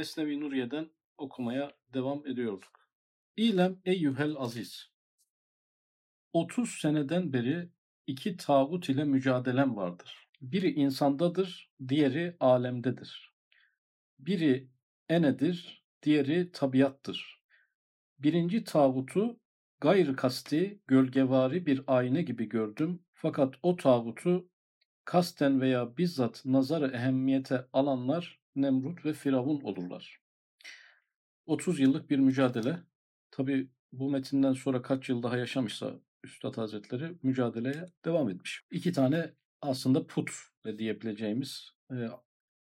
Mesnevi Nuriye'den okumaya devam ediyorduk. İlem eyyuhel aziz. 30 seneden beri iki tağut ile mücadelem vardır. Biri insandadır, diğeri alemdedir. Biri enedir, diğeri tabiattır. Birinci tağutu gayrı kasti, gölgevari bir ayna gibi gördüm. Fakat o tağutu kasten veya bizzat nazarı ehemmiyete alanlar Nemrut ve Firavun olurlar. 30 yıllık bir mücadele. Tabi bu metinden sonra kaç yıl daha yaşamışsa Üstad Hazretleri mücadeleye devam etmiş. İki tane aslında put diyebileceğimiz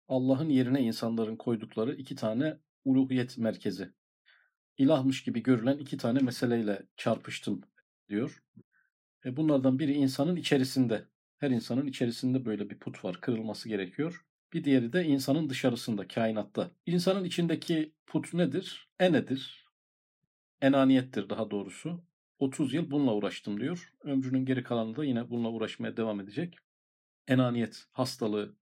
Allah'ın yerine insanların koydukları iki tane uluhiyet merkezi. İlahmış gibi görülen iki tane meseleyle çarpıştım diyor. E bunlardan biri insanın içerisinde. Her insanın içerisinde böyle bir put var. Kırılması gerekiyor. Bir diğeri de insanın dışarısında, kainatta. İnsanın içindeki put nedir? Enedir. Enaniyettir daha doğrusu. 30 yıl bununla uğraştım diyor. Ömrünün geri kalanında yine bununla uğraşmaya devam edecek. Enaniyet hastalığı,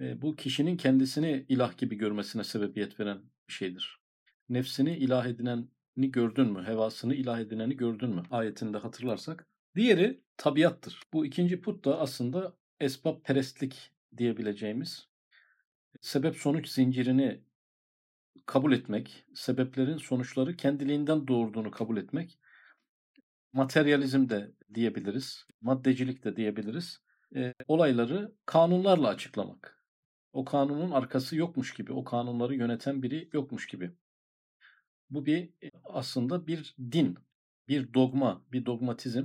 e, bu kişinin kendisini ilah gibi görmesine sebebiyet veren bir şeydir. Nefsini ilah edineni gördün mü? Hevasını ilah edineni gördün mü? Ayetinde hatırlarsak. Diğeri tabiattır. Bu ikinci put da aslında esbab perestlik diyebileceğimiz sebep sonuç zincirini kabul etmek, sebeplerin sonuçları kendiliğinden doğurduğunu kabul etmek, materyalizm de diyebiliriz, maddecilik de diyebiliriz. E, olayları kanunlarla açıklamak o kanunun arkası yokmuş gibi, o kanunları yöneten biri yokmuş gibi. Bu bir aslında bir din, bir dogma, bir dogmatizm.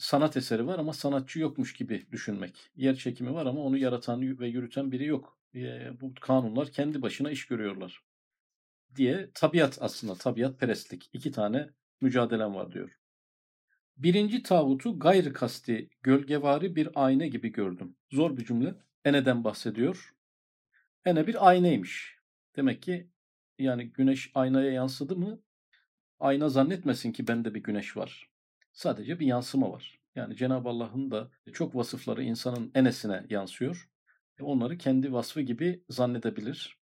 Sanat eseri var ama sanatçı yokmuş gibi düşünmek. Yer çekimi var ama onu yaratan ve yürüten biri yok. E, bu kanunlar kendi başına iş görüyorlar. Diye tabiat aslında, tabiat perestlik. iki tane mücadelem var diyor. Birinci tağutu gayrı kasti, gölgevari bir ayna gibi gördüm. Zor bir cümle. Ene'den bahsediyor. Ene bir aynaymış. Demek ki yani güneş aynaya yansıdı mı ayna zannetmesin ki bende bir güneş var. Sadece bir yansıma var. Yani Cenab-ı Allah'ın da çok vasıfları insanın enesine yansıyor. E, onları kendi vasfı gibi zannedebilir.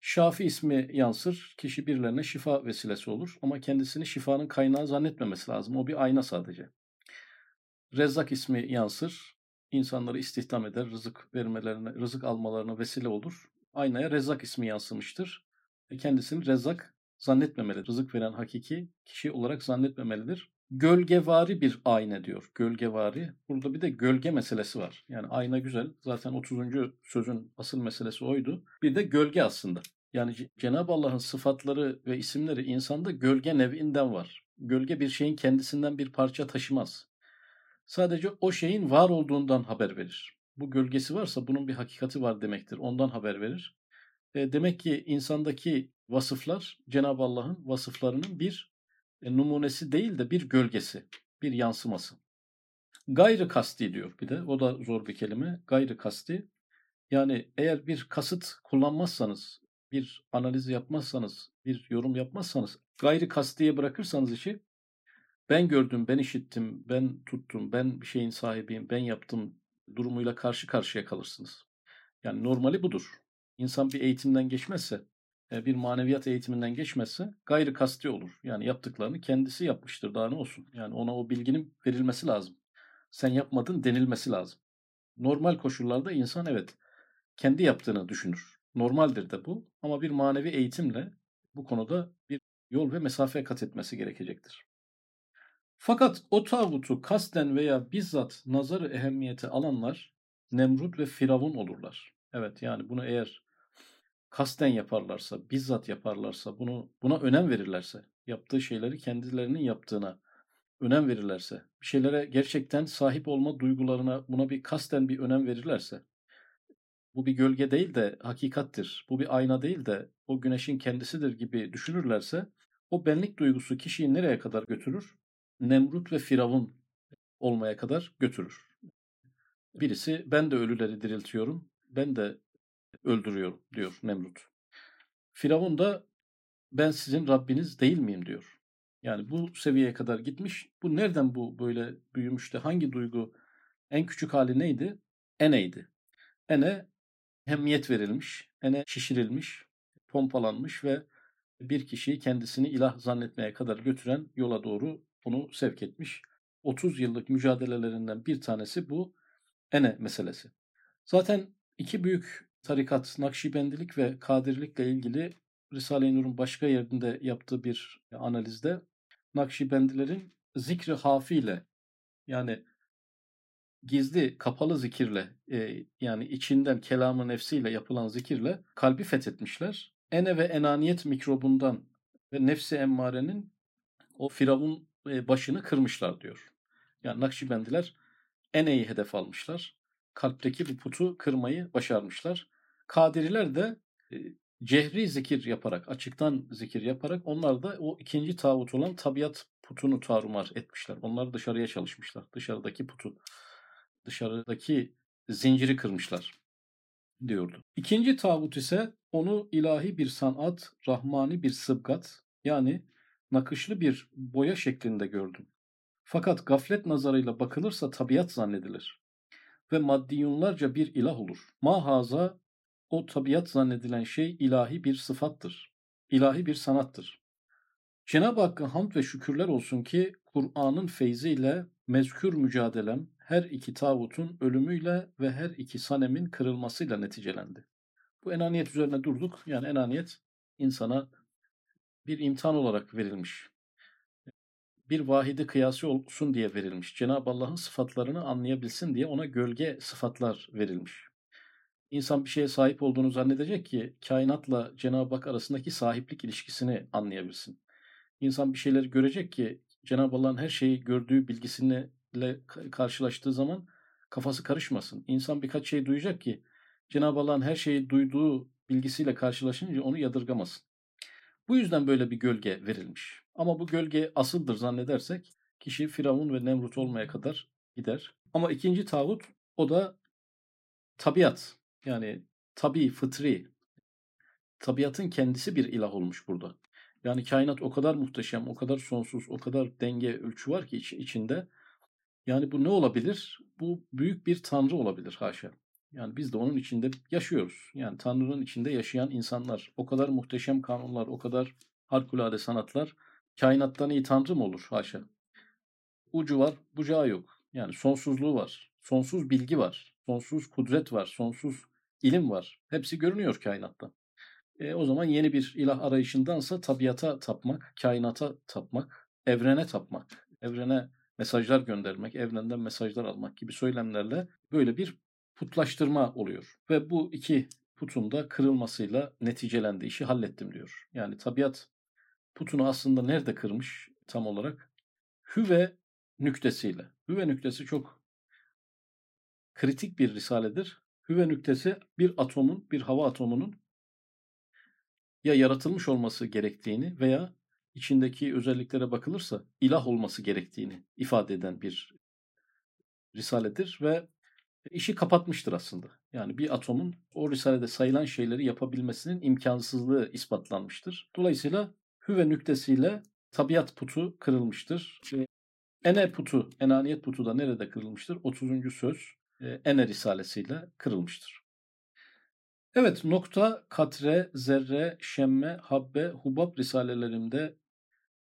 Şafi ismi yansır, kişi birilerine şifa vesilesi olur ama kendisini şifanın kaynağı zannetmemesi lazım. O bir ayna sadece. Rezzak ismi yansır, insanları istihdam eder, rızık vermelerine, rızık almalarına vesile olur. Aynaya Rezzak ismi yansımıştır. E kendisini Rezzak zannetmemeli. Rızık veren hakiki kişi olarak zannetmemelidir. Gölgevari bir ayna diyor. Gölgevari. Burada bir de gölge meselesi var. Yani ayna güzel. Zaten 30. sözün asıl meselesi oydu. Bir de gölge aslında. Yani Cenab-ı Allah'ın sıfatları ve isimleri insanda gölge nevinden var. Gölge bir şeyin kendisinden bir parça taşımaz. Sadece o şeyin var olduğundan haber verir. Bu gölgesi varsa bunun bir hakikati var demektir. Ondan haber verir. E, demek ki insandaki vasıflar Cenab-ı Allah'ın vasıflarının bir numunesi değil de bir gölgesi, bir yansıması. Gayrı kasti diyor bir de. O da zor bir kelime. Gayrı kasti. Yani eğer bir kasıt kullanmazsanız, bir analiz yapmazsanız, bir yorum yapmazsanız, gayri kastiye bırakırsanız işi ben gördüm, ben işittim, ben tuttum, ben bir şeyin sahibiyim, ben yaptım durumuyla karşı karşıya kalırsınız. Yani normali budur. İnsan bir eğitimden geçmezse, e, bir maneviyat eğitiminden geçmezse gayri kasti olur. Yani yaptıklarını kendisi yapmıştır daha ne olsun. Yani ona o bilginin verilmesi lazım. Sen yapmadın denilmesi lazım. Normal koşullarda insan evet kendi yaptığını düşünür. Normaldir de bu ama bir manevi eğitimle bu konuda bir yol ve mesafe kat etmesi gerekecektir. Fakat o tağutu kasten veya bizzat nazarı ehemmiyete alanlar Nemrut ve Firavun olurlar. Evet yani bunu eğer kasten yaparlarsa, bizzat yaparlarsa, bunu buna önem verirlerse, yaptığı şeyleri kendilerinin yaptığına önem verirlerse, bir şeylere gerçekten sahip olma duygularına buna bir kasten bir önem verirlerse, bu bir gölge değil de hakikattir, bu bir ayna değil de o güneşin kendisidir gibi düşünürlerse, o benlik duygusu kişiyi nereye kadar götürür? Nemrut ve Firavun olmaya kadar götürür. Birisi ben de ölüleri diriltiyorum, ben de öldürüyorum diyor Nemrut. Firavun da ben sizin Rabbiniz değil miyim diyor. Yani bu seviyeye kadar gitmiş. Bu nereden bu böyle büyümüş de hangi duygu en küçük hali neydi? Eneydi. Ene hemiyet verilmiş, ene şişirilmiş, pompalanmış ve bir kişiyi kendisini ilah zannetmeye kadar götüren yola doğru onu sevk etmiş. 30 yıllık mücadelelerinden bir tanesi bu ene meselesi. Zaten iki büyük tarikat Nakşibendilik ve Kadirlikle ilgili Risale-i Nur'un başka yerinde yaptığı bir analizde Nakşibendilerin zikri hafiyle yani gizli kapalı zikirle e, yani içinden kelamı nefsiyle yapılan zikirle kalbi fethetmişler. Ene ve enaniyet mikrobundan ve nefsi emmarenin o firavun e, başını kırmışlar diyor. Yani Nakşibendiler eneyi hedef almışlar. Kalpteki bu putu kırmayı başarmışlar. Kadiriler de e, cehri zikir yaparak, açıktan zikir yaparak onlar da o ikinci tağut olan tabiat putunu tarumar etmişler. Onlar dışarıya çalışmışlar. Dışarıdaki putu, dışarıdaki zinciri kırmışlar diyordu. İkinci tağut ise onu ilahi bir sanat, rahmani bir sıbgat yani nakışlı bir boya şeklinde gördüm. Fakat gaflet nazarıyla bakılırsa tabiat zannedilir ve maddiyunlarca bir ilah olur. Mahaza o tabiat zannedilen şey ilahi bir sıfattır. İlahi bir sanattır. Cenab-ı Hakk'a hamd ve şükürler olsun ki Kur'an'ın feyziyle mezkür mücadelem her iki tağutun ölümüyle ve her iki sanemin kırılmasıyla neticelendi. Bu enaniyet üzerine durduk. Yani enaniyet insana bir imtihan olarak verilmiş. Bir vahidi kıyası olsun diye verilmiş. Cenab-ı Allah'ın sıfatlarını anlayabilsin diye ona gölge sıfatlar verilmiş. İnsan bir şeye sahip olduğunu zannedecek ki kainatla Cenab-ı Hak arasındaki sahiplik ilişkisini anlayabilsin. İnsan bir şeyleri görecek ki Cenab-ı Allah'ın her şeyi gördüğü bilgisiyle karşılaştığı zaman kafası karışmasın. İnsan birkaç şey duyacak ki Cenab-ı Allah'ın her şeyi duyduğu bilgisiyle karşılaşınca onu yadırgamasın. Bu yüzden böyle bir gölge verilmiş. Ama bu gölge asıldır zannedersek kişi Firavun ve Nemrut olmaya kadar gider. Ama ikinci tağut o da tabiat. Yani tabi, fıtri. Tabiatın kendisi bir ilah olmuş burada. Yani kainat o kadar muhteşem, o kadar sonsuz, o kadar denge, ölçü var ki iç, içinde. Yani bu ne olabilir? Bu büyük bir tanrı olabilir haşa. Yani biz de onun içinde yaşıyoruz. Yani Tanrı'nın içinde yaşayan insanlar. O kadar muhteşem kanunlar, o kadar harikulade sanatlar. Kainattan iyi Tanrı mı olur? Haşa. Ucu var, bucağı yok. Yani sonsuzluğu var. Sonsuz bilgi var. Sonsuz kudret var. Sonsuz ilim var. Hepsi görünüyor kainatta. E, o zaman yeni bir ilah arayışındansa tabiata tapmak, kainata tapmak, evrene tapmak, evrene mesajlar göndermek, evrenden mesajlar almak gibi söylemlerle böyle bir putlaştırma oluyor. Ve bu iki putun da kırılmasıyla neticelendi. işi hallettim diyor. Yani tabiat putunu aslında nerede kırmış tam olarak? Hüve nüktesiyle. Hüve nüktesi çok kritik bir risaledir. Hüve nüktesi bir atomun, bir hava atomunun ya yaratılmış olması gerektiğini veya içindeki özelliklere bakılırsa ilah olması gerektiğini ifade eden bir risaledir ve işi kapatmıştır aslında. Yani bir atomun o risalede sayılan şeyleri yapabilmesinin imkansızlığı ispatlanmıştır. Dolayısıyla hüve nüktesiyle tabiat putu kırılmıştır. Ene putu, enaniyet putu da nerede kırılmıştır? 30. söz Ene risalesiyle kırılmıştır. Evet, nokta, katre, zerre, şemme, habbe, hubab risalelerimde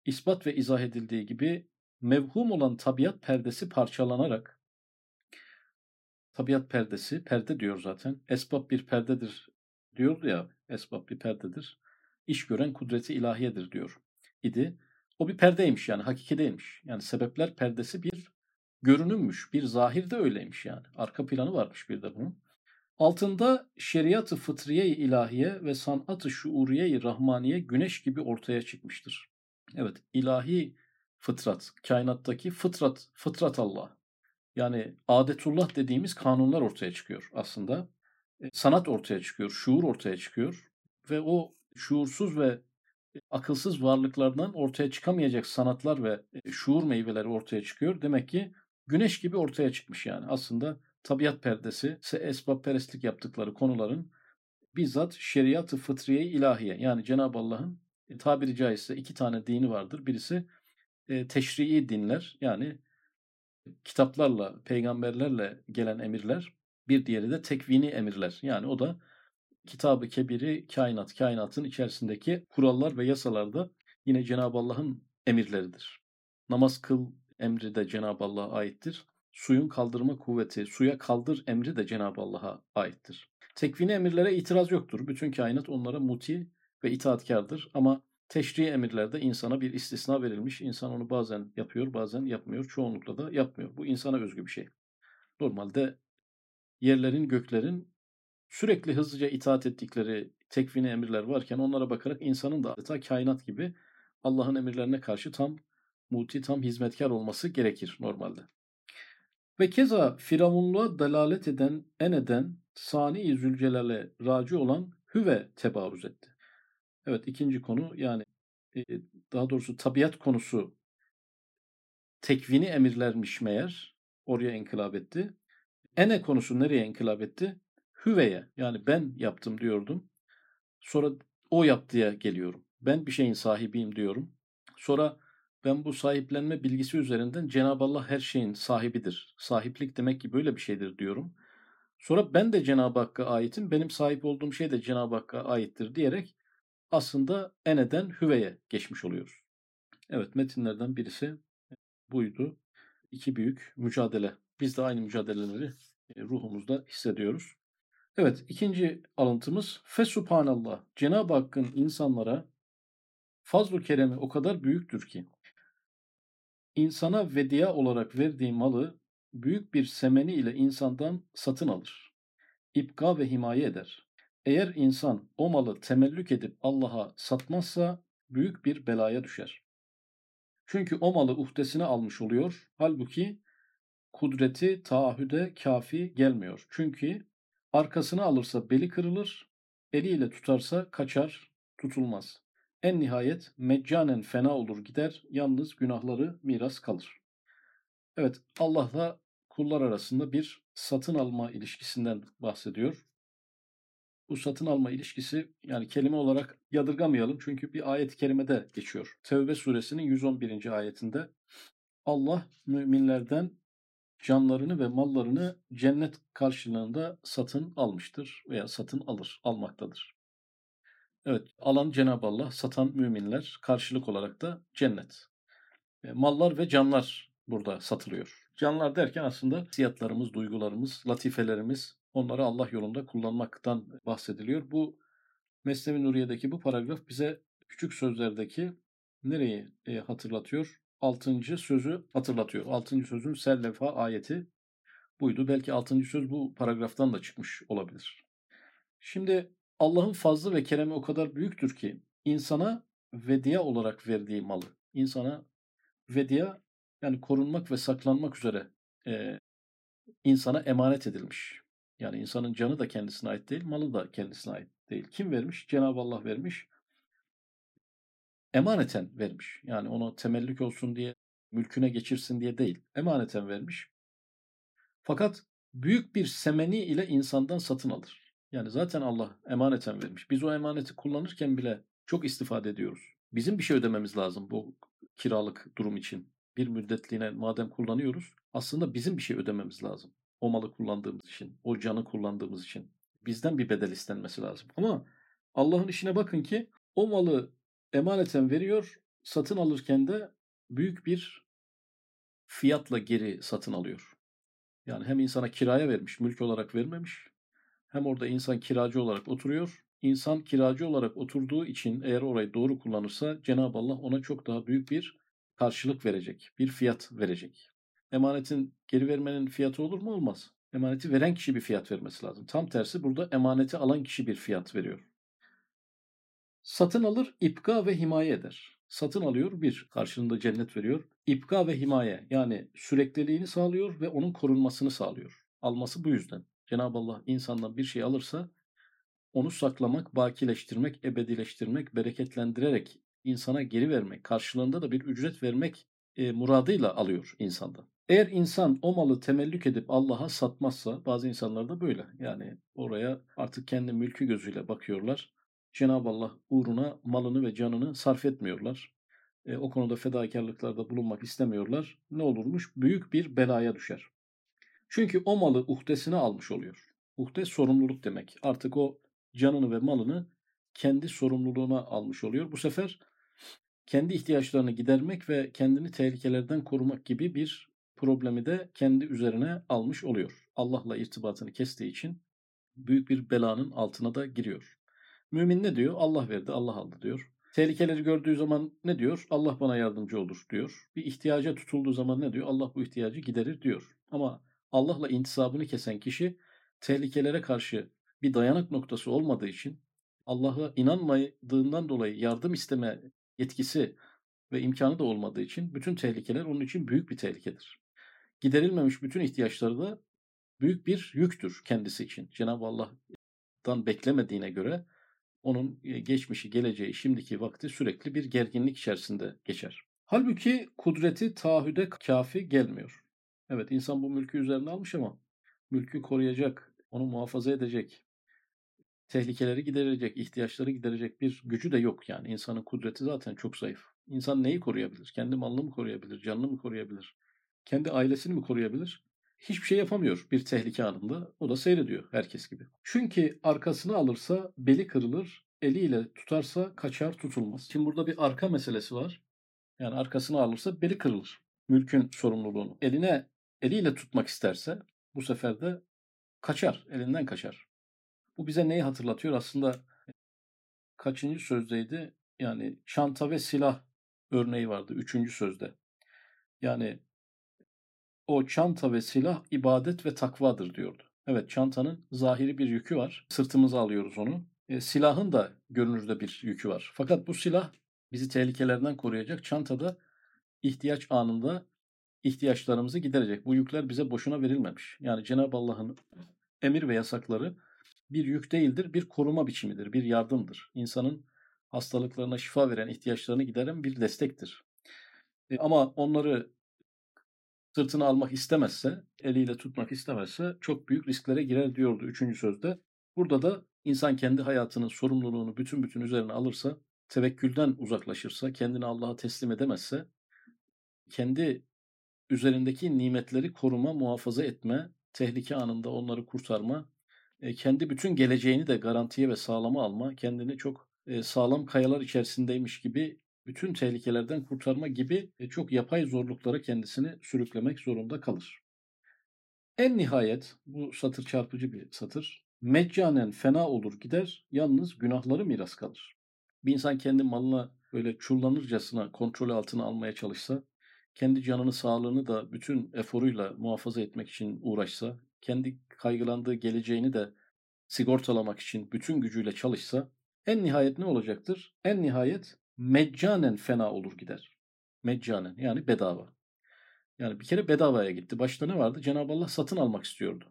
ispat ve izah edildiği gibi mevhum olan tabiat perdesi parçalanarak tabiat perdesi, perde diyor zaten. Esbab bir perdedir diyordu ya, esbab bir perdedir. İş gören kudreti ilahiyedir diyor idi. O bir perdeymiş yani, hakiki değilmiş. Yani sebepler perdesi bir görünümmüş, bir zahir de öyleymiş yani. Arka planı varmış bir de bunun. Altında şeriatı fıtriye ilahiye ve sanatı şuuriye rahmaniye güneş gibi ortaya çıkmıştır. Evet, ilahi fıtrat, kainattaki fıtrat, fıtrat Allah. Yani adetullah dediğimiz kanunlar ortaya çıkıyor aslında. E, sanat ortaya çıkıyor, şuur ortaya çıkıyor ve o şuursuz ve akılsız varlıklardan ortaya çıkamayacak sanatlar ve e, şuur meyveleri ortaya çıkıyor. Demek ki güneş gibi ortaya çıkmış yani. Aslında tabiat perdesi, esbab perestlik yaptıkları konuların bizzat şeriatı fıtriye ilahiye yani Cenab-ı Allah'ın e, tabiri caizse iki tane dini vardır. Birisi e, teşrii dinler yani kitaplarla, peygamberlerle gelen emirler. Bir diğeri de tekvini emirler. Yani o da kitabı kebiri kainat, kainatın içerisindeki kurallar ve yasalar da yine Cenab-ı Allah'ın emirleridir. Namaz kıl emri de Cenab-ı Allah'a aittir. Suyun kaldırma kuvveti, suya kaldır emri de Cenab-ı Allah'a aittir. Tekvini emirlere itiraz yoktur. Bütün kainat onlara muti ve itaatkardır. Ama teşri emirlerde insana bir istisna verilmiş. İnsan onu bazen yapıyor, bazen yapmıyor. Çoğunlukla da yapmıyor. Bu insana özgü bir şey. Normalde yerlerin, göklerin sürekli hızlıca itaat ettikleri tekvini emirler varken onlara bakarak insanın da adeta kainat gibi Allah'ın emirlerine karşı tam muti, tam hizmetkar olması gerekir normalde. Ve keza firavunluğa delalet eden, en eden, sani zülcelale raci olan hüve tebarüz etti. Evet ikinci konu yani daha doğrusu tabiat konusu tekvini emirlermiş meğer oraya inkılap etti. Ene konusu nereye inkılap etti? Hüveye yani ben yaptım diyordum. Sonra o yaptıya geliyorum. Ben bir şeyin sahibiyim diyorum. Sonra ben bu sahiplenme bilgisi üzerinden Cenab-ı Allah her şeyin sahibidir. Sahiplik demek ki böyle bir şeydir diyorum. Sonra ben de Cenab-ı Hakk'a aitim, benim sahip olduğum şey de Cenab-ı Hakk'a aittir diyerek aslında eneden hüveye geçmiş oluyoruz. Evet metinlerden birisi buydu. İki büyük mücadele. Biz de aynı mücadeleleri e, ruhumuzda hissediyoruz. Evet ikinci alıntımız Fesubhanallah. Cenab-ı Hakk'ın insanlara fazl-ı keremi o kadar büyüktür ki insana vediya olarak verdiği malı büyük bir semeni ile insandan satın alır. İpka ve himaye eder. Eğer insan o malı temellük edip Allah'a satmazsa büyük bir belaya düşer. Çünkü o malı uhdesine almış oluyor. Halbuki kudreti taahhüde kafi gelmiyor. Çünkü arkasını alırsa beli kırılır, eliyle tutarsa kaçar, tutulmaz. En nihayet meccanen fena olur gider, yalnız günahları miras kalır. Evet Allah'la kullar arasında bir satın alma ilişkisinden bahsediyor. Bu satın alma ilişkisi yani kelime olarak yadırgamayalım çünkü bir ayet-i kerimede geçiyor. Tevbe suresinin 111. ayetinde Allah müminlerden canlarını ve mallarını cennet karşılığında satın almıştır veya satın alır, almaktadır. Evet, alan Cenab-ı Allah, satan müminler, karşılık olarak da cennet. E, mallar ve canlar burada satılıyor. Canlar derken aslında siyatlarımız, duygularımız, latifelerimiz, onları Allah yolunda kullanmaktan bahsediliyor. Bu Mesnevi Nuriye'deki bu paragraf bize küçük sözlerdeki nereyi e, hatırlatıyor? Altıncı sözü hatırlatıyor. Altıncı sözün sellefa ayeti buydu. Belki altıncı söz bu paragraftan da çıkmış olabilir. Şimdi Allah'ın fazlı ve keremi o kadar büyüktür ki insana vediya olarak verdiği malı, insana vediya yani korunmak ve saklanmak üzere e, insana emanet edilmiş. Yani insanın canı da kendisine ait değil, malı da kendisine ait değil. Kim vermiş? Cenab-ı Allah vermiş. Emaneten vermiş. Yani ona temellük olsun diye, mülküne geçirsin diye değil. Emaneten vermiş. Fakat büyük bir semeni ile insandan satın alır. Yani zaten Allah emaneten vermiş. Biz o emaneti kullanırken bile çok istifade ediyoruz. Bizim bir şey ödememiz lazım bu kiralık durum için. Bir müddetliğine madem kullanıyoruz aslında bizim bir şey ödememiz lazım. O malı kullandığımız için, o canı kullandığımız için. Bizden bir bedel istenmesi lazım. Ama Allah'ın işine bakın ki o malı emaneten veriyor, satın alırken de büyük bir fiyatla geri satın alıyor. Yani hem insana kiraya vermiş, mülk olarak vermemiş hem orada insan kiracı olarak oturuyor. İnsan kiracı olarak oturduğu için eğer orayı doğru kullanırsa Cenab-ı Allah ona çok daha büyük bir karşılık verecek, bir fiyat verecek. Emanetin geri vermenin fiyatı olur mu? Olmaz. Emaneti veren kişi bir fiyat vermesi lazım. Tam tersi burada emaneti alan kişi bir fiyat veriyor. Satın alır, ipka ve himaye eder. Satın alıyor bir, karşılığında cennet veriyor. İpka ve himaye yani sürekliliğini sağlıyor ve onun korunmasını sağlıyor. Alması bu yüzden. Cenab-ı Allah insandan bir şey alırsa onu saklamak, bakileştirmek, ebedileştirmek, bereketlendirerek insana geri vermek, karşılığında da bir ücret vermek e, muradıyla alıyor insandan. Eğer insan o malı temellük edip Allah'a satmazsa, bazı insanlar da böyle. Yani oraya artık kendi mülkü gözüyle bakıyorlar. Cenab-ı Allah uğruna malını ve canını sarf etmiyorlar. E, o konuda fedakarlıklarda bulunmak istemiyorlar. Ne olurmuş? Büyük bir belaya düşer. Çünkü o malı uhdesine almış oluyor. Uhde sorumluluk demek. Artık o canını ve malını kendi sorumluluğuna almış oluyor. Bu sefer kendi ihtiyaçlarını gidermek ve kendini tehlikelerden korumak gibi bir problemi de kendi üzerine almış oluyor. Allah'la irtibatını kestiği için büyük bir belanın altına da giriyor. Mümin ne diyor? Allah verdi, Allah aldı diyor. Tehlikeleri gördüğü zaman ne diyor? Allah bana yardımcı olur diyor. Bir ihtiyaca tutulduğu zaman ne diyor? Allah bu ihtiyacı giderir diyor. Ama Allah'la intisabını kesen kişi tehlikelere karşı bir dayanak noktası olmadığı için Allah'a inanmadığından dolayı yardım isteme yetkisi ve imkanı da olmadığı için bütün tehlikeler onun için büyük bir tehlikedir. Giderilmemiş bütün ihtiyaçları da büyük bir yüktür kendisi için. Cenab-ı Allah'tan beklemediğine göre onun e, geçmişi, geleceği, şimdiki vakti sürekli bir gerginlik içerisinde geçer. Halbuki kudreti taahhüde kafi gelmiyor. Evet insan bu mülkü üzerine almış ama mülkü koruyacak, onu muhafaza edecek, tehlikeleri giderecek, ihtiyaçları giderecek bir gücü de yok yani. İnsanın kudreti zaten çok zayıf. İnsan neyi koruyabilir? Kendi malını mı koruyabilir? Canını mı koruyabilir? Kendi ailesini mi koruyabilir? Hiçbir şey yapamıyor bir tehlike anında. O da seyrediyor herkes gibi. Çünkü arkasını alırsa beli kırılır, eliyle tutarsa kaçar tutulmaz. Şimdi burada bir arka meselesi var. Yani arkasını alırsa beli kırılır. Mülkün sorumluluğunu. Eline eliyle tutmak isterse bu sefer de kaçar, elinden kaçar. Bu bize neyi hatırlatıyor? Aslında kaçıncı sözdeydi? Yani çanta ve silah örneği vardı üçüncü sözde. Yani o çanta ve silah ibadet ve takvadır diyordu. Evet çantanın zahiri bir yükü var. Sırtımıza alıyoruz onu. E, silahın da görünürde bir yükü var. Fakat bu silah bizi tehlikelerden koruyacak. Çantada ihtiyaç anında ihtiyaçlarımızı giderecek. Bu yükler bize boşuna verilmemiş. Yani Cenab-ı Allah'ın emir ve yasakları bir yük değildir, bir koruma biçimidir, bir yardımdır. İnsanın hastalıklarına şifa veren, ihtiyaçlarını gideren bir destektir. E, ama onları sırtına almak istemezse, eliyle tutmak istemezse çok büyük risklere girer diyordu üçüncü sözde. Burada da insan kendi hayatının sorumluluğunu bütün bütün üzerine alırsa, tevekkülden uzaklaşırsa, kendini Allah'a teslim edemezse, kendi üzerindeki nimetleri koruma, muhafaza etme, tehlike anında onları kurtarma, e, kendi bütün geleceğini de garantiye ve sağlama alma, kendini çok e, sağlam kayalar içerisindeymiş gibi bütün tehlikelerden kurtarma gibi e, çok yapay zorluklara kendisini sürüklemek zorunda kalır. En nihayet bu satır çarpıcı bir satır. Meccanen fena olur gider, yalnız günahları miras kalır. Bir insan kendi malına böyle çullanırcasına kontrol altına almaya çalışsa, kendi canını sağlığını da bütün eforuyla muhafaza etmek için uğraşsa, kendi kaygılandığı geleceğini de sigortalamak için bütün gücüyle çalışsa en nihayet ne olacaktır? En nihayet meccanen fena olur gider. Meccanen yani bedava. Yani bir kere bedavaya gitti. Başta ne vardı? Cenab-ı Allah satın almak istiyordu.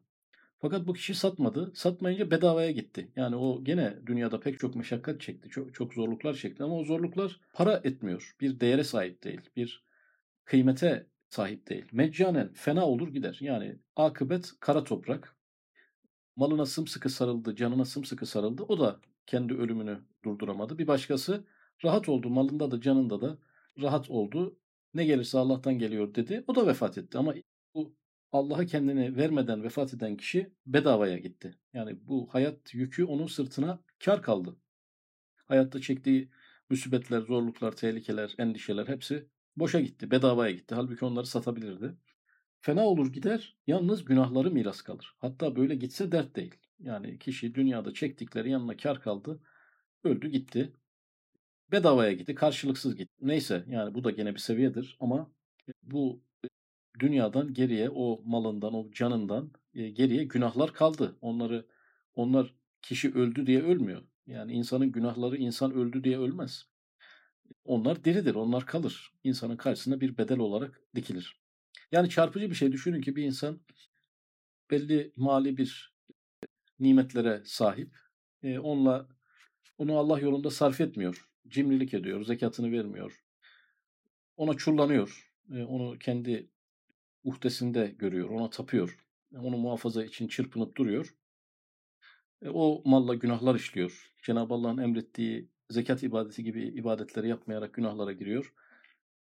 Fakat bu kişi satmadı. Satmayınca bedavaya gitti. Yani o gene dünyada pek çok meşakkat çekti. Çok, çok zorluklar çekti. Ama o zorluklar para etmiyor. Bir değere sahip değil. Bir kıymete sahip değil. Meccanen fena olur gider. Yani akıbet kara toprak. Malına sımsıkı sarıldı, canına sımsıkı sarıldı. O da kendi ölümünü durduramadı. Bir başkası rahat oldu, malında da canında da rahat oldu. Ne gelirse Allah'tan geliyor dedi. O da vefat etti. Ama bu Allah'a kendini vermeden vefat eden kişi bedavaya gitti. Yani bu hayat yükü onun sırtına kar kaldı. Hayatta çektiği müsibetler, zorluklar, tehlikeler, endişeler hepsi boşa gitti, bedavaya gitti. Halbuki onları satabilirdi. Fena olur gider, yalnız günahları miras kalır. Hatta böyle gitse dert değil. Yani kişi dünyada çektikleri yanına kar kaldı, öldü gitti. Bedavaya gitti, karşılıksız gitti. Neyse yani bu da gene bir seviyedir ama bu dünyadan geriye o malından, o canından e, geriye günahlar kaldı. Onları onlar kişi öldü diye ölmüyor. Yani insanın günahları insan öldü diye ölmez. Onlar diridir, onlar kalır. İnsanın karşısına bir bedel olarak dikilir. Yani çarpıcı bir şey düşünün ki bir insan belli mali bir nimetlere sahip. E, onunla onu Allah yolunda sarf etmiyor. Cimrilik ediyor, zekatını vermiyor. Ona çullanıyor. E, onu kendi uhdesinde görüyor, ona tapıyor. Onu muhafaza için çırpınıp duruyor. E, o malla günahlar işliyor. Cenab-ı Allah'ın emrettiği zekat ibadeti gibi ibadetleri yapmayarak günahlara giriyor.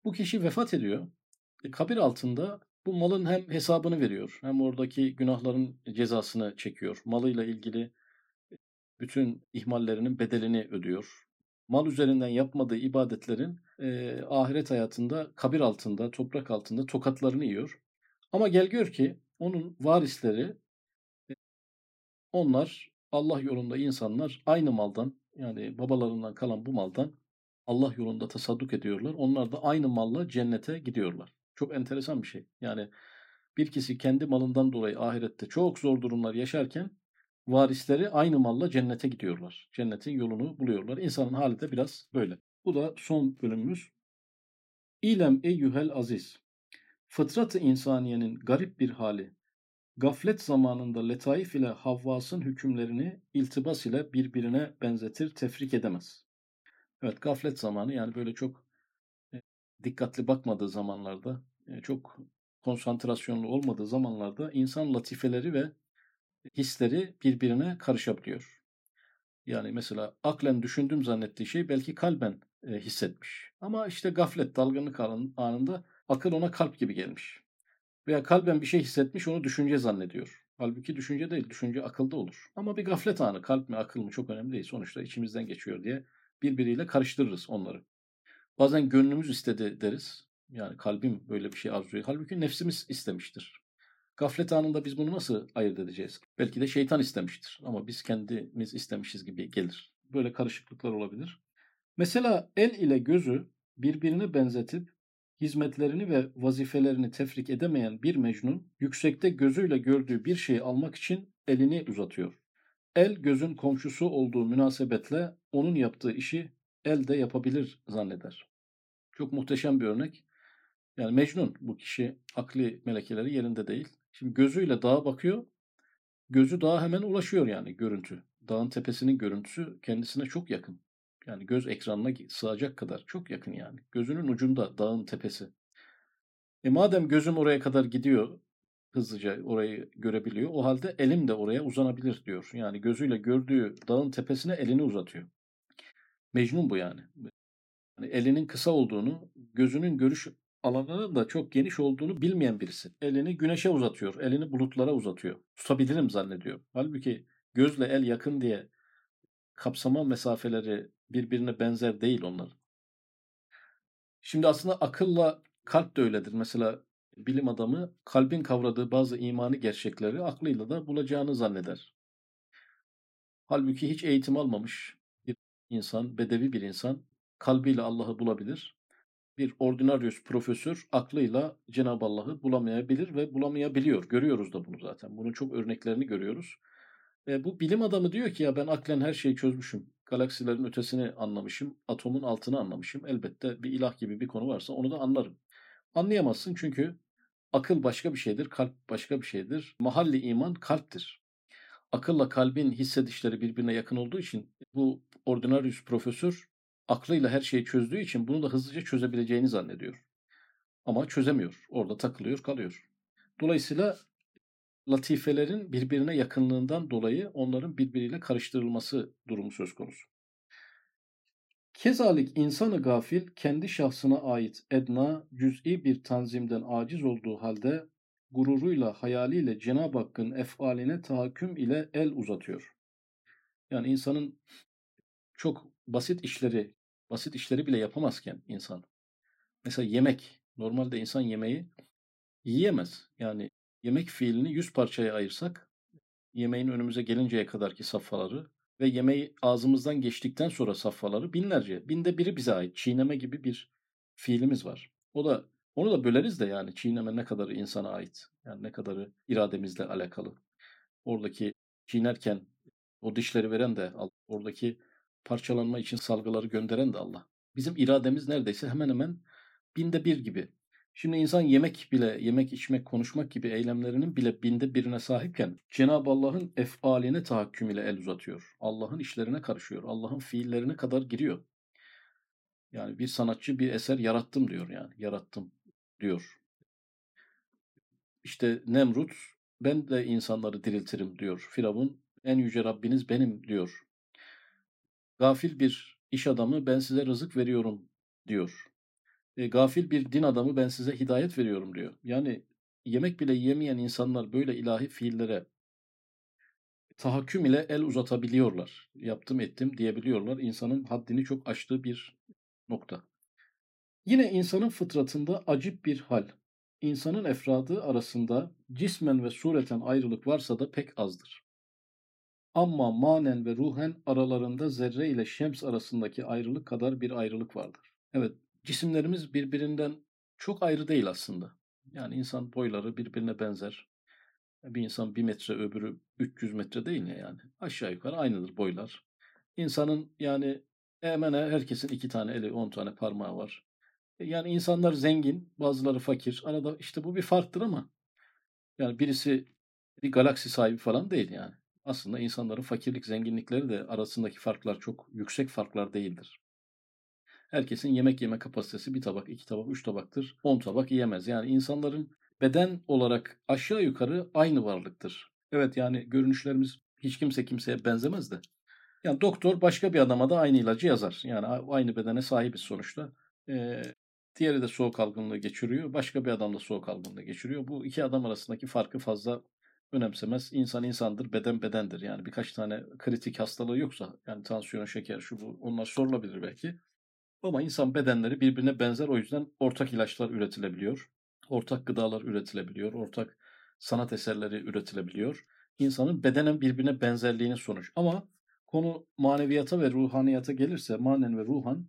Bu kişi vefat ediyor. E, kabir altında bu malın hem hesabını veriyor hem oradaki günahların cezasını çekiyor. Malıyla ilgili bütün ihmallerinin bedelini ödüyor. Mal üzerinden yapmadığı ibadetlerin e, ahiret hayatında kabir altında, toprak altında tokatlarını yiyor. Ama gel gör ki onun varisleri e, onlar Allah yolunda insanlar aynı maldan yani babalarından kalan bu maldan Allah yolunda tasadduk ediyorlar. Onlar da aynı malla cennete gidiyorlar. Çok enteresan bir şey. Yani bir kişi kendi malından dolayı ahirette çok zor durumlar yaşarken varisleri aynı malla cennete gidiyorlar. Cennetin yolunu buluyorlar. İnsanın hali de biraz böyle. Bu da son bölümümüz. İlem eyyühel aziz. Fıtratı insaniyenin garip bir hali. Gaflet zamanında letaif ile Havvas'ın hükümlerini iltibas ile birbirine benzetir, tefrik edemez. Evet gaflet zamanı yani böyle çok e, dikkatli bakmadığı zamanlarda, e, çok konsantrasyonlu olmadığı zamanlarda insan latifeleri ve hisleri birbirine karışabiliyor. Yani mesela aklen düşündüm zannettiği şey belki kalben e, hissetmiş. Ama işte gaflet, dalgınlık anında akıl ona kalp gibi gelmiş. Veya kalben bir şey hissetmiş onu düşünce zannediyor. Halbuki düşünce değil, düşünce akılda olur. Ama bir gaflet anı, kalp mi akıl mı çok önemli değil. Sonuçta içimizden geçiyor diye birbiriyle karıştırırız onları. Bazen gönlümüz istedi deriz. Yani kalbim böyle bir şey arzuluyor. Halbuki nefsimiz istemiştir. Gaflet anında biz bunu nasıl ayırt edeceğiz? Belki de şeytan istemiştir ama biz kendimiz istemişiz gibi gelir. Böyle karışıklıklar olabilir. Mesela el ile gözü birbirine benzetip hizmetlerini ve vazifelerini tefrik edemeyen bir mecnun yüksekte gözüyle gördüğü bir şeyi almak için elini uzatıyor. El gözün komşusu olduğu münasebetle onun yaptığı işi el de yapabilir zanneder. Çok muhteşem bir örnek. Yani Mecnun bu kişi akli melekeleri yerinde değil. Şimdi gözüyle dağa bakıyor. Gözü dağa hemen ulaşıyor yani görüntü. Dağın tepesinin görüntüsü kendisine çok yakın. Yani göz ekranına sığacak kadar çok yakın yani. Gözünün ucunda dağın tepesi. E madem gözüm oraya kadar gidiyor, hızlıca orayı görebiliyor. O halde elim de oraya uzanabilir diyor. Yani gözüyle gördüğü dağın tepesine elini uzatıyor. Mecnun bu yani. yani elinin kısa olduğunu, gözünün görüş alanının da çok geniş olduğunu bilmeyen birisi. Elini güneşe uzatıyor, elini bulutlara uzatıyor. Tutabilirim zannediyor. Halbuki gözle el yakın diye kapsama mesafeleri birbirine benzer değil onların. Şimdi aslında akılla kalp de öyledir. Mesela bilim adamı kalbin kavradığı bazı imani gerçekleri aklıyla da bulacağını zanneder. Halbuki hiç eğitim almamış bir insan, bedevi bir insan kalbiyle Allah'ı bulabilir bir ordinarius profesör aklıyla Cenab-ı Allah'ı bulamayabilir ve bulamayabiliyor. Görüyoruz da bunu zaten. Bunun çok örneklerini görüyoruz. E, bu bilim adamı diyor ki ya ben aklen her şeyi çözmüşüm. Galaksilerin ötesini anlamışım. Atomun altını anlamışım. Elbette bir ilah gibi bir konu varsa onu da anlarım. Anlayamazsın çünkü akıl başka bir şeydir, kalp başka bir şeydir. Mahalli iman kalptir. Akılla kalbin hissedişleri birbirine yakın olduğu için bu ordinarius profesör aklıyla her şeyi çözdüğü için bunu da hızlıca çözebileceğini zannediyor. Ama çözemiyor. Orada takılıyor, kalıyor. Dolayısıyla latifelerin birbirine yakınlığından dolayı onların birbiriyle karıştırılması durumu söz konusu. Kezalik insanı gafil kendi şahsına ait edna, cüz'i bir tanzimden aciz olduğu halde gururuyla, hayaliyle Cenab-ı Hakk'ın efaline tahakküm ile el uzatıyor. Yani insanın çok basit işleri basit işleri bile yapamazken insan. Mesela yemek. Normalde insan yemeği yiyemez. Yani yemek fiilini yüz parçaya ayırsak yemeğin önümüze gelinceye kadarki safhaları ve yemeği ağzımızdan geçtikten sonra safhaları binlerce. Binde biri bize ait. Çiğneme gibi bir fiilimiz var. O da onu da böleriz de yani çiğneme ne kadarı insana ait. Yani ne kadarı irademizle alakalı. Oradaki çiğnerken o dişleri veren de oradaki parçalanma için salgıları gönderen de Allah. Bizim irademiz neredeyse hemen hemen binde bir gibi. Şimdi insan yemek bile, yemek içmek, konuşmak gibi eylemlerinin bile binde birine sahipken Cenab-ı Allah'ın efaline tahakküm ile el uzatıyor. Allah'ın işlerine karışıyor. Allah'ın fiillerine kadar giriyor. Yani bir sanatçı bir eser yarattım diyor yani. Yarattım diyor. İşte Nemrut ben de insanları diriltirim diyor. Firavun en yüce Rabbiniz benim diyor. Gafil bir iş adamı ben size rızık veriyorum diyor. E, gafil bir din adamı ben size hidayet veriyorum diyor. Yani yemek bile yiyemeyen insanlar böyle ilahi fiillere tahakküm ile el uzatabiliyorlar. Yaptım ettim diyebiliyorlar. İnsanın haddini çok aştığı bir nokta. Yine insanın fıtratında acip bir hal. İnsanın efradı arasında cismen ve sureten ayrılık varsa da pek azdır. Ama manen ve ruhen aralarında zerre ile şems arasındaki ayrılık kadar bir ayrılık vardır. Evet, cisimlerimiz birbirinden çok ayrı değil aslında. Yani insan boyları birbirine benzer. Bir insan bir metre öbürü 300 metre değil ya yani. Aşağı yukarı aynıdır boylar. İnsanın yani hemen herkesin iki tane eli, on tane parmağı var. Yani insanlar zengin, bazıları fakir. Arada işte bu bir farktır ama yani birisi bir galaksi sahibi falan değil yani. Aslında insanların fakirlik, zenginlikleri de arasındaki farklar çok yüksek farklar değildir. Herkesin yemek yeme kapasitesi bir tabak, iki tabak, üç tabaktır. On tabak yiyemez. Yani insanların beden olarak aşağı yukarı aynı varlıktır. Evet yani görünüşlerimiz hiç kimse kimseye benzemez de. Yani doktor başka bir adama da aynı ilacı yazar. Yani aynı bedene sahibiz sonuçta. Ee, diğeri de soğuk algınlığı geçiriyor. Başka bir adam da soğuk algınlığı geçiriyor. Bu iki adam arasındaki farkı fazla önemsemez. İnsan insandır, beden bedendir. Yani birkaç tane kritik hastalığı yoksa yani tansiyon, şeker, şu bu onlar sorulabilir belki. Ama insan bedenleri birbirine benzer o yüzden ortak ilaçlar üretilebiliyor. Ortak gıdalar üretilebiliyor. Ortak sanat eserleri üretilebiliyor. İnsanın bedenen birbirine benzerliğinin sonuç. Ama konu maneviyata ve ruhaniyata gelirse manen ve ruhan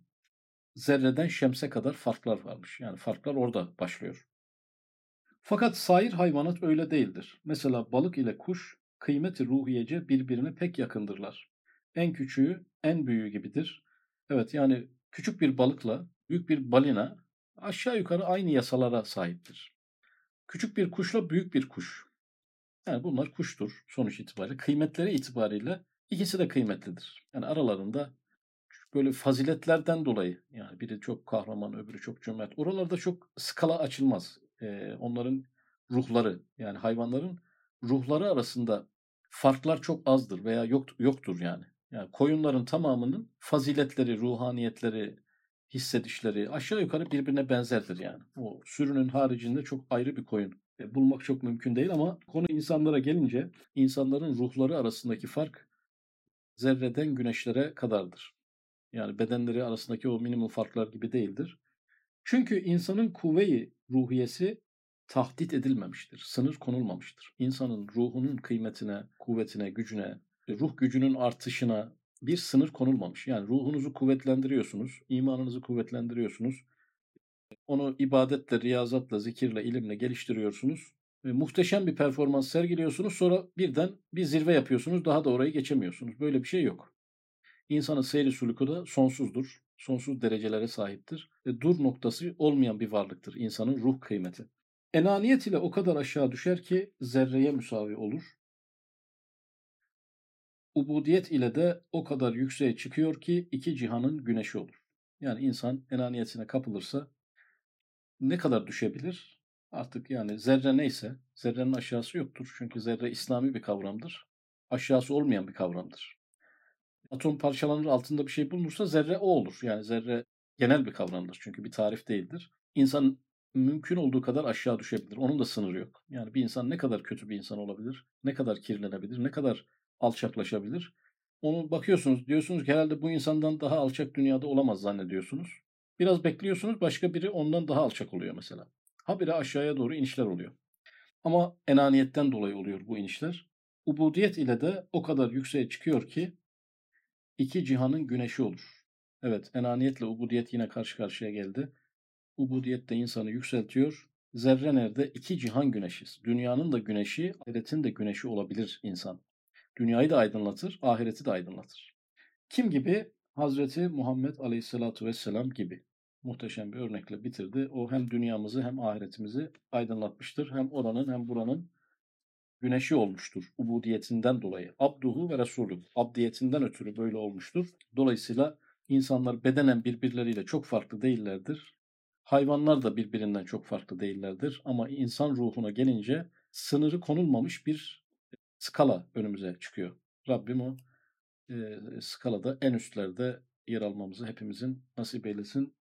zerreden şemse kadar farklar varmış. Yani farklar orada başlıyor. Fakat sair hayvanat öyle değildir. Mesela balık ile kuş kıymeti ruhiyece birbirine pek yakındırlar. En küçüğü en büyüğü gibidir. Evet yani küçük bir balıkla büyük bir balina aşağı yukarı aynı yasalara sahiptir. Küçük bir kuşla büyük bir kuş. Yani bunlar kuştur sonuç itibariyle. Kıymetleri itibariyle ikisi de kıymetlidir. Yani aralarında böyle faziletlerden dolayı yani biri çok kahraman öbürü çok cömert. Oralarda çok skala açılmaz. Ee, onların ruhları yani hayvanların ruhları arasında farklar çok azdır veya yok, yoktur yani. Yani koyunların tamamının faziletleri, ruhaniyetleri, hissedişleri aşağı yukarı birbirine benzerdir yani. O sürünün haricinde çok ayrı bir koyun e, bulmak çok mümkün değil ama konu insanlara gelince insanların ruhları arasındaki fark zerreden güneşlere kadardır. Yani bedenleri arasındaki o minimum farklar gibi değildir. Çünkü insanın kuvveyi ruhiyesi tahdit edilmemiştir. Sınır konulmamıştır. İnsanın ruhunun kıymetine, kuvvetine, gücüne, ruh gücünün artışına bir sınır konulmamış. Yani ruhunuzu kuvvetlendiriyorsunuz, imanınızı kuvvetlendiriyorsunuz. Onu ibadetle, riyazatla, zikirle, ilimle geliştiriyorsunuz. Ve muhteşem bir performans sergiliyorsunuz. Sonra birden bir zirve yapıyorsunuz. Daha da orayı geçemiyorsunuz. Böyle bir şey yok. İnsanın seyri suluku da sonsuzdur. Sonsuz derecelere sahiptir. Ve dur noktası olmayan bir varlıktır insanın ruh kıymeti. Enaniyet ile o kadar aşağı düşer ki zerreye müsavi olur. Ubudiyet ile de o kadar yükseğe çıkıyor ki iki cihanın güneşi olur. Yani insan enaniyetine kapılırsa ne kadar düşebilir? Artık yani zerre neyse, zerrenin aşağısı yoktur. Çünkü zerre İslami bir kavramdır. Aşağısı olmayan bir kavramdır. Atom parçalanır altında bir şey bulunursa zerre o olur. Yani zerre genel bir kavramdır. Çünkü bir tarif değildir. İnsan mümkün olduğu kadar aşağı düşebilir. Onun da sınırı yok. Yani bir insan ne kadar kötü bir insan olabilir, ne kadar kirlenebilir, ne kadar alçaklaşabilir. Onu bakıyorsunuz, diyorsunuz ki herhalde bu insandan daha alçak dünyada olamaz zannediyorsunuz. Biraz bekliyorsunuz, başka biri ondan daha alçak oluyor mesela. Habire aşağıya doğru inişler oluyor. Ama enaniyetten dolayı oluyor bu inişler. Ubudiyet ile de o kadar yükseğe çıkıyor ki iki cihanın güneşi olur. Evet, enaniyetle ubudiyet yine karşı karşıya geldi. Ubudiyet de insanı yükseltiyor. Zerre nerede? iki cihan güneşiz. Dünyanın da güneşi, ahiretin de güneşi olabilir insan. Dünyayı da aydınlatır, ahireti de aydınlatır. Kim gibi? Hazreti Muhammed Aleyhisselatü Vesselam gibi. Muhteşem bir örnekle bitirdi. O hem dünyamızı hem ahiretimizi aydınlatmıştır. Hem oranın hem buranın güneşi olmuştur. Ubudiyetinden dolayı. Abduhu ve Resulü. Abdiyetinden ötürü böyle olmuştur. Dolayısıyla insanlar bedenen birbirleriyle çok farklı değillerdir. Hayvanlar da birbirinden çok farklı değillerdir. Ama insan ruhuna gelince sınırı konulmamış bir skala önümüze çıkıyor. Rabbim o e, skalada en üstlerde yer almamızı hepimizin nasip eylesin.